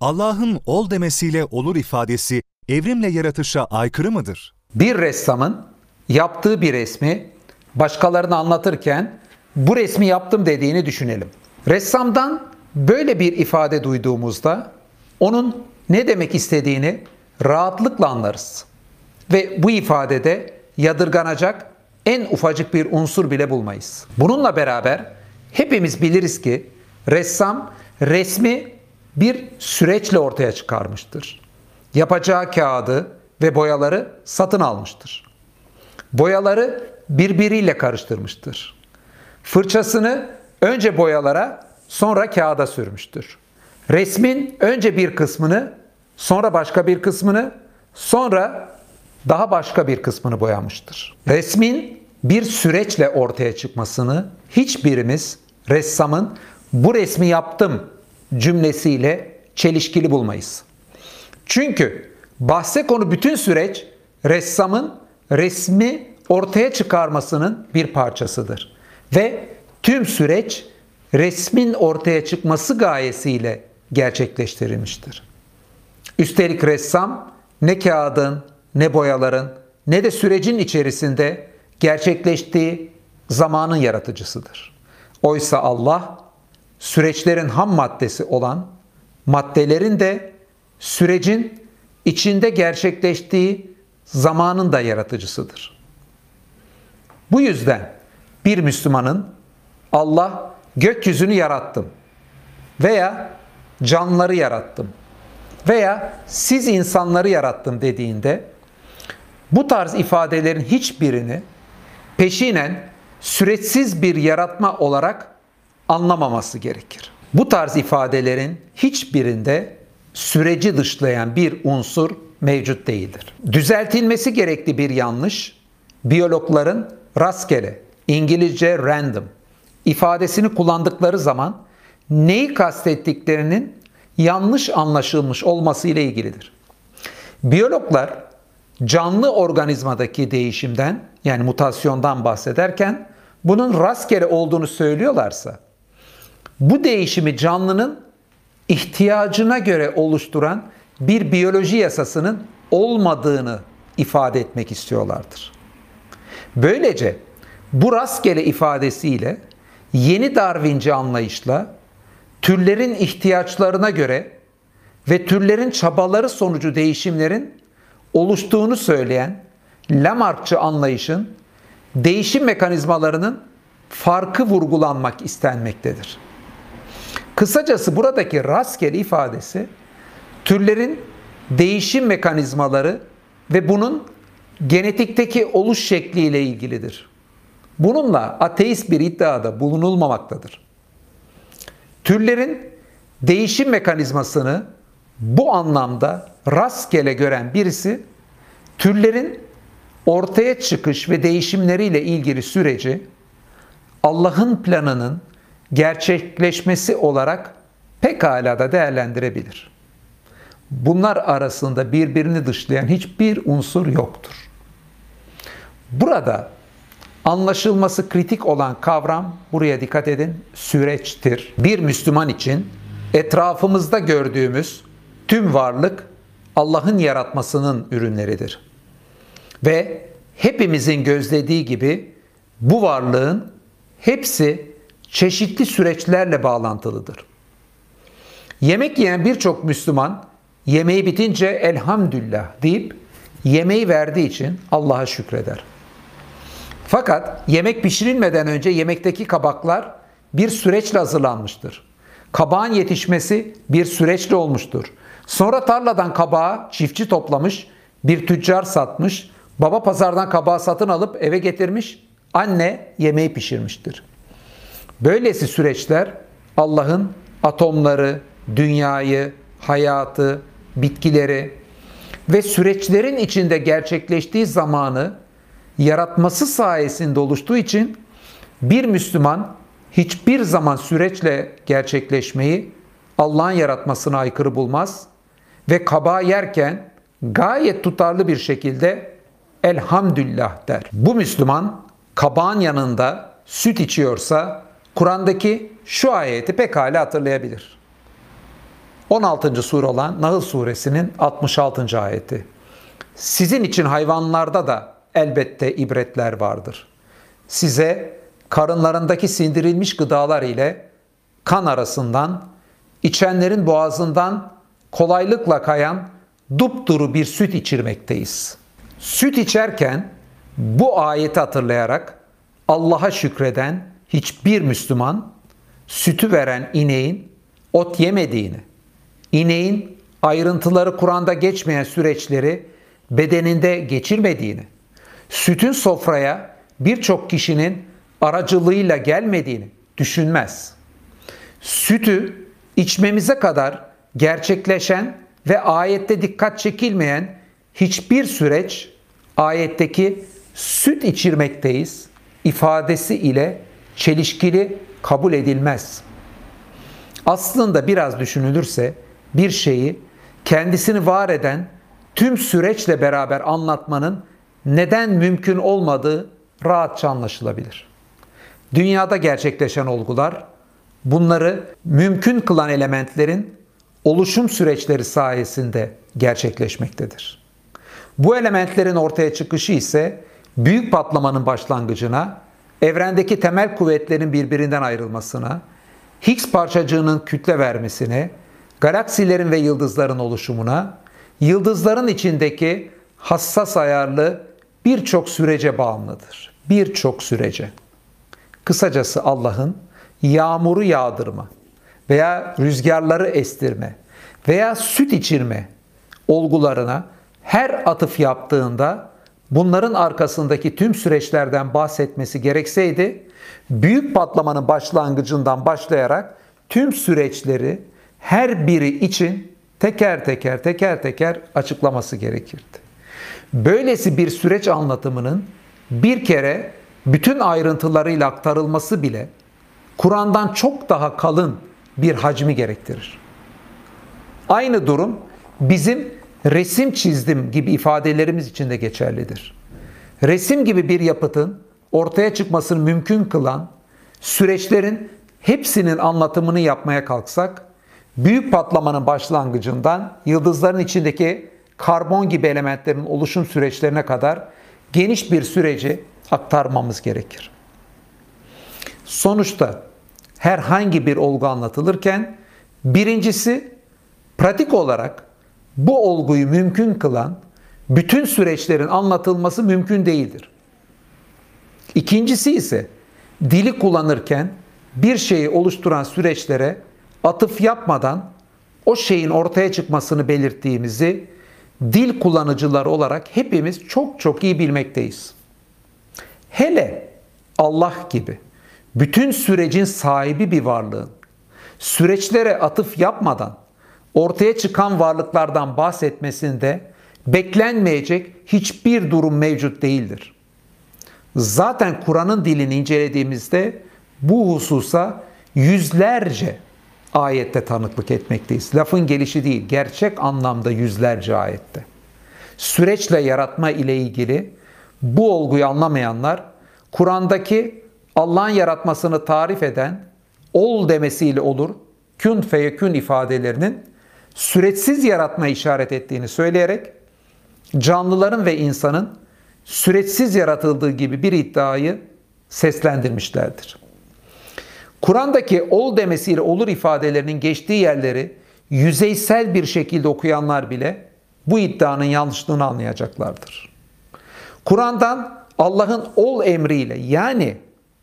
Allah'ın ol demesiyle olur ifadesi evrimle yaratışa aykırı mıdır? Bir ressamın yaptığı bir resmi başkalarına anlatırken bu resmi yaptım dediğini düşünelim. Ressamdan böyle bir ifade duyduğumuzda onun ne demek istediğini rahatlıkla anlarız. Ve bu ifadede yadırganacak en ufacık bir unsur bile bulmayız. Bununla beraber hepimiz biliriz ki ressam resmi bir süreçle ortaya çıkarmıştır. Yapacağı kağıdı ve boyaları satın almıştır. Boyaları birbiriyle karıştırmıştır. Fırçasını önce boyalara, sonra kağıda sürmüştür. Resmin önce bir kısmını, sonra başka bir kısmını, sonra daha başka bir kısmını boyamıştır. Resmin bir süreçle ortaya çıkmasını hiçbirimiz ressamın bu resmi yaptım cümlesiyle çelişkili bulmayız. Çünkü bahse konu bütün süreç ressamın resmi ortaya çıkarmasının bir parçasıdır. Ve tüm süreç resmin ortaya çıkması gayesiyle gerçekleştirilmiştir. Üstelik ressam ne kağıdın, ne boyaların, ne de sürecin içerisinde gerçekleştiği zamanın yaratıcısıdır. Oysa Allah süreçlerin ham maddesi olan maddelerin de sürecin içinde gerçekleştiği zamanın da yaratıcısıdır. Bu yüzden bir Müslümanın Allah gökyüzünü yarattım veya canlıları yarattım veya siz insanları yarattım dediğinde bu tarz ifadelerin hiçbirini peşinen süreçsiz bir yaratma olarak anlamaması gerekir. Bu tarz ifadelerin hiçbirinde süreci dışlayan bir unsur mevcut değildir. Düzeltilmesi gerekli bir yanlış, biyologların rastgele, İngilizce random ifadesini kullandıkları zaman neyi kastettiklerinin yanlış anlaşılmış olması ile ilgilidir. Biyologlar canlı organizmadaki değişimden yani mutasyondan bahsederken bunun rastgele olduğunu söylüyorlarsa bu değişimi canlının ihtiyacına göre oluşturan bir biyoloji yasasının olmadığını ifade etmek istiyorlardır. Böylece bu rastgele ifadesiyle yeni Darwinci anlayışla türlerin ihtiyaçlarına göre ve türlerin çabaları sonucu değişimlerin oluştuğunu söyleyen Lamarckçı anlayışın değişim mekanizmalarının farkı vurgulanmak istenmektedir. Kısacası buradaki rastgele ifadesi türlerin değişim mekanizmaları ve bunun genetikteki oluş şekliyle ilgilidir. Bununla ateist bir iddiada bulunulmamaktadır. Türlerin değişim mekanizmasını bu anlamda rastgele gören birisi türlerin ortaya çıkış ve değişimleriyle ilgili süreci Allah'ın planının gerçekleşmesi olarak pekala da değerlendirebilir. Bunlar arasında birbirini dışlayan hiçbir unsur yoktur. Burada anlaşılması kritik olan kavram, buraya dikkat edin, süreçtir. Bir Müslüman için etrafımızda gördüğümüz tüm varlık Allah'ın yaratmasının ürünleridir. Ve hepimizin gözlediği gibi bu varlığın hepsi çeşitli süreçlerle bağlantılıdır. Yemek yiyen birçok Müslüman yemeği bitince elhamdülillah deyip yemeği verdiği için Allah'a şükreder. Fakat yemek pişirilmeden önce yemekteki kabaklar bir süreçle hazırlanmıştır. Kabağın yetişmesi bir süreçle olmuştur. Sonra tarladan kabağı çiftçi toplamış, bir tüccar satmış, baba pazardan kabağı satın alıp eve getirmiş, anne yemeği pişirmiştir. Böylesi süreçler Allah'ın atomları, dünyayı, hayatı, bitkileri ve süreçlerin içinde gerçekleştiği zamanı yaratması sayesinde oluştuğu için bir Müslüman hiçbir zaman süreçle gerçekleşmeyi Allah'ın yaratmasına aykırı bulmaz ve kabağı yerken gayet tutarlı bir şekilde elhamdülillah der. Bu Müslüman kabağın yanında süt içiyorsa Kur'an'daki şu ayeti pekala hatırlayabilir. 16. sure olan Nahl suresinin 66. ayeti. Sizin için hayvanlarda da elbette ibretler vardır. Size karınlarındaki sindirilmiş gıdalar ile kan arasından, içenlerin boğazından kolaylıkla kayan dupduru bir süt içirmekteyiz. Süt içerken bu ayeti hatırlayarak Allah'a şükreden hiçbir Müslüman sütü veren ineğin ot yemediğini, ineğin ayrıntıları Kur'an'da geçmeyen süreçleri bedeninde geçirmediğini, sütün sofraya birçok kişinin aracılığıyla gelmediğini düşünmez. Sütü içmemize kadar gerçekleşen ve ayette dikkat çekilmeyen hiçbir süreç ayetteki süt içirmekteyiz ifadesi ile çelişkili kabul edilmez. Aslında biraz düşünülürse bir şeyi kendisini var eden tüm süreçle beraber anlatmanın neden mümkün olmadığı rahatça anlaşılabilir. Dünyada gerçekleşen olgular bunları mümkün kılan elementlerin oluşum süreçleri sayesinde gerçekleşmektedir. Bu elementlerin ortaya çıkışı ise büyük patlamanın başlangıcına, evrendeki temel kuvvetlerin birbirinden ayrılmasına, Higgs parçacığının kütle vermesine, galaksilerin ve yıldızların oluşumuna, yıldızların içindeki hassas ayarlı birçok sürece bağımlıdır. Birçok sürece. Kısacası Allah'ın yağmuru yağdırma veya rüzgarları estirme veya süt içirme olgularına her atıf yaptığında bunların arkasındaki tüm süreçlerden bahsetmesi gerekseydi büyük patlamanın başlangıcından başlayarak tüm süreçleri her biri için teker teker teker teker açıklaması gerekirdi. Böylesi bir süreç anlatımının bir kere bütün ayrıntılarıyla aktarılması bile Kur'an'dan çok daha kalın bir hacmi gerektirir. Aynı durum bizim resim çizdim gibi ifadelerimiz için de geçerlidir. Resim gibi bir yapıtın ortaya çıkmasını mümkün kılan süreçlerin hepsinin anlatımını yapmaya kalksak, büyük patlamanın başlangıcından yıldızların içindeki karbon gibi elementlerin oluşum süreçlerine kadar geniş bir süreci aktarmamız gerekir. Sonuçta herhangi bir olgu anlatılırken birincisi pratik olarak bu olguyu mümkün kılan bütün süreçlerin anlatılması mümkün değildir. İkincisi ise dili kullanırken bir şeyi oluşturan süreçlere atıf yapmadan o şeyin ortaya çıkmasını belirttiğimizi dil kullanıcıları olarak hepimiz çok çok iyi bilmekteyiz. Hele Allah gibi bütün sürecin sahibi bir varlığın süreçlere atıf yapmadan ortaya çıkan varlıklardan bahsetmesinde beklenmeyecek hiçbir durum mevcut değildir. Zaten Kur'an'ın dilini incelediğimizde bu hususa yüzlerce ayette tanıklık etmekteyiz. Lafın gelişi değil, gerçek anlamda yüzlerce ayette. Süreçle yaratma ile ilgili bu olguyu anlamayanlar Kur'an'daki Allah'ın yaratmasını tarif eden ol demesiyle olur, kün feyekün ifadelerinin süreçsiz yaratma işaret ettiğini söyleyerek canlıların ve insanın süreçsiz yaratıldığı gibi bir iddiayı seslendirmişlerdir. Kur'an'daki ol demesiyle olur ifadelerinin geçtiği yerleri yüzeysel bir şekilde okuyanlar bile bu iddianın yanlışlığını anlayacaklardır. Kur'an'dan Allah'ın ol emriyle yani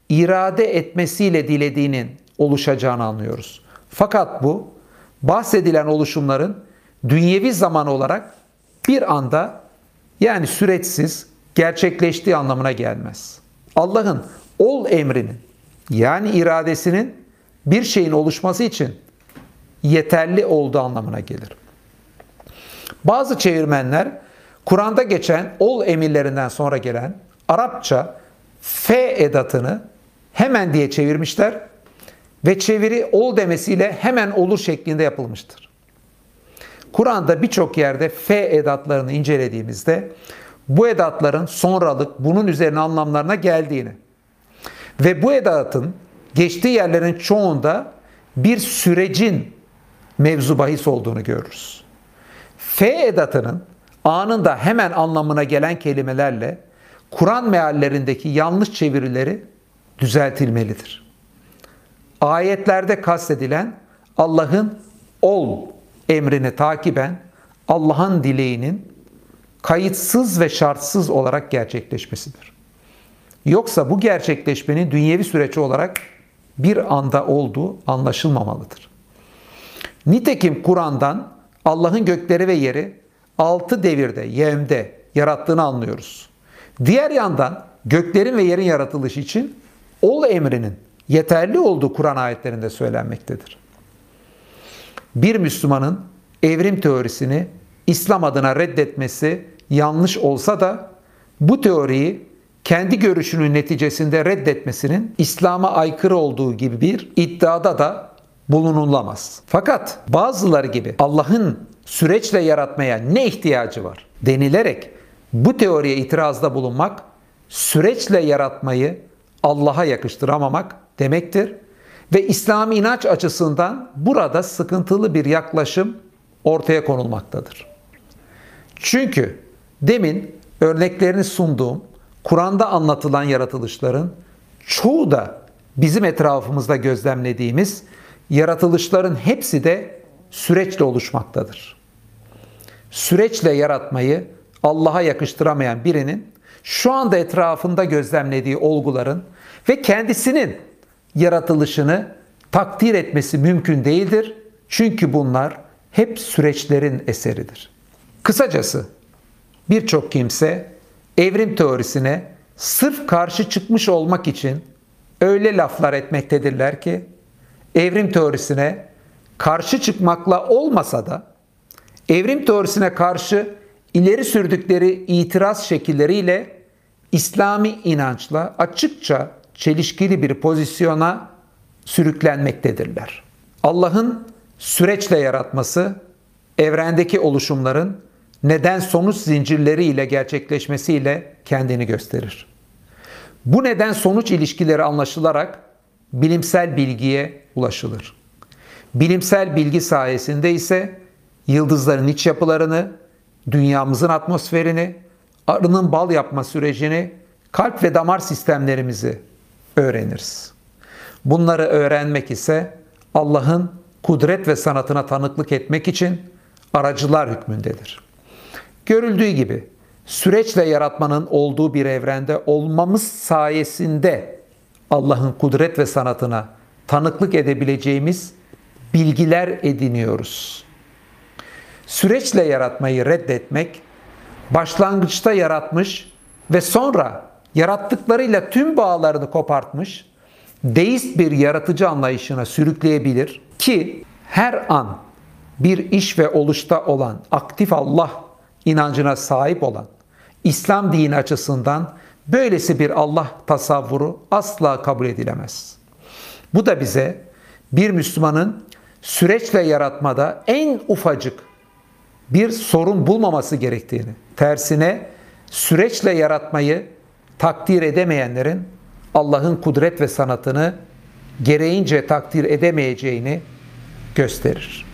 irade etmesiyle dilediğinin oluşacağını anlıyoruz. Fakat bu bahsedilen oluşumların dünyevi zaman olarak bir anda yani süreçsiz gerçekleştiği anlamına gelmez. Allah'ın ol emrinin yani iradesinin bir şeyin oluşması için yeterli olduğu anlamına gelir. Bazı çevirmenler Kur'an'da geçen ol emirlerinden sonra gelen Arapça f edatını hemen diye çevirmişler ve çeviri ol demesiyle hemen olur şeklinde yapılmıştır. Kur'an'da birçok yerde f edatlarını incelediğimizde bu edatların sonralık bunun üzerine anlamlarına geldiğini ve bu edatın geçtiği yerlerin çoğunda bir sürecin mevzu bahis olduğunu görürüz. F edatının anında hemen anlamına gelen kelimelerle Kur'an meallerindeki yanlış çevirileri düzeltilmelidir. Ayetlerde kastedilen Allah'ın ol emrini takiben Allah'ın dileğinin kayıtsız ve şartsız olarak gerçekleşmesidir. Yoksa bu gerçekleşmenin dünyevi süreç olarak bir anda olduğu anlaşılmamalıdır. Nitekim Kur'an'dan Allah'ın gökleri ve yeri altı devirde, yevmde yarattığını anlıyoruz. Diğer yandan göklerin ve yerin yaratılışı için ol emrinin yeterli olduğu Kur'an ayetlerinde söylenmektedir. Bir Müslümanın evrim teorisini İslam adına reddetmesi yanlış olsa da bu teoriyi kendi görüşünün neticesinde reddetmesinin İslam'a aykırı olduğu gibi bir iddiada da bulunulamaz. Fakat bazıları gibi Allah'ın süreçle yaratmaya ne ihtiyacı var denilerek bu teoriye itirazda bulunmak süreçle yaratmayı Allah'a yakıştıramamak demektir ve İslami inanç açısından burada sıkıntılı bir yaklaşım ortaya konulmaktadır. Çünkü demin örneklerini sunduğum Kur'an'da anlatılan yaratılışların çoğu da bizim etrafımızda gözlemlediğimiz yaratılışların hepsi de süreçle oluşmaktadır. Süreçle yaratmayı Allah'a yakıştıramayan birinin şu anda etrafında gözlemlediği olguların ve kendisinin yaratılışını takdir etmesi mümkün değildir. Çünkü bunlar hep süreçlerin eseridir. Kısacası birçok kimse evrim teorisine sırf karşı çıkmış olmak için öyle laflar etmektedirler ki evrim teorisine karşı çıkmakla olmasa da evrim teorisine karşı ileri sürdükleri itiraz şekilleriyle İslami inançla açıkça çelişkili bir pozisyona sürüklenmektedirler. Allah'ın süreçle yaratması, evrendeki oluşumların neden sonuç zincirleri ile gerçekleşmesiyle kendini gösterir. Bu neden sonuç ilişkileri anlaşılarak bilimsel bilgiye ulaşılır. Bilimsel bilgi sayesinde ise yıldızların iç yapılarını, dünyamızın atmosferini, arının bal yapma sürecini, kalp ve damar sistemlerimizi öğreniriz. Bunları öğrenmek ise Allah'ın kudret ve sanatına tanıklık etmek için aracılar hükmündedir. Görüldüğü gibi süreçle yaratmanın olduğu bir evrende olmamız sayesinde Allah'ın kudret ve sanatına tanıklık edebileceğimiz bilgiler ediniyoruz. Süreçle yaratmayı reddetmek, başlangıçta yaratmış ve sonra yarattıklarıyla tüm bağlarını kopartmış, deist bir yaratıcı anlayışına sürükleyebilir ki her an bir iş ve oluşta olan aktif Allah inancına sahip olan İslam dini açısından böylesi bir Allah tasavvuru asla kabul edilemez. Bu da bize bir Müslümanın süreçle yaratmada en ufacık bir sorun bulmaması gerektiğini, tersine süreçle yaratmayı takdir edemeyenlerin Allah'ın kudret ve sanatını gereğince takdir edemeyeceğini gösterir.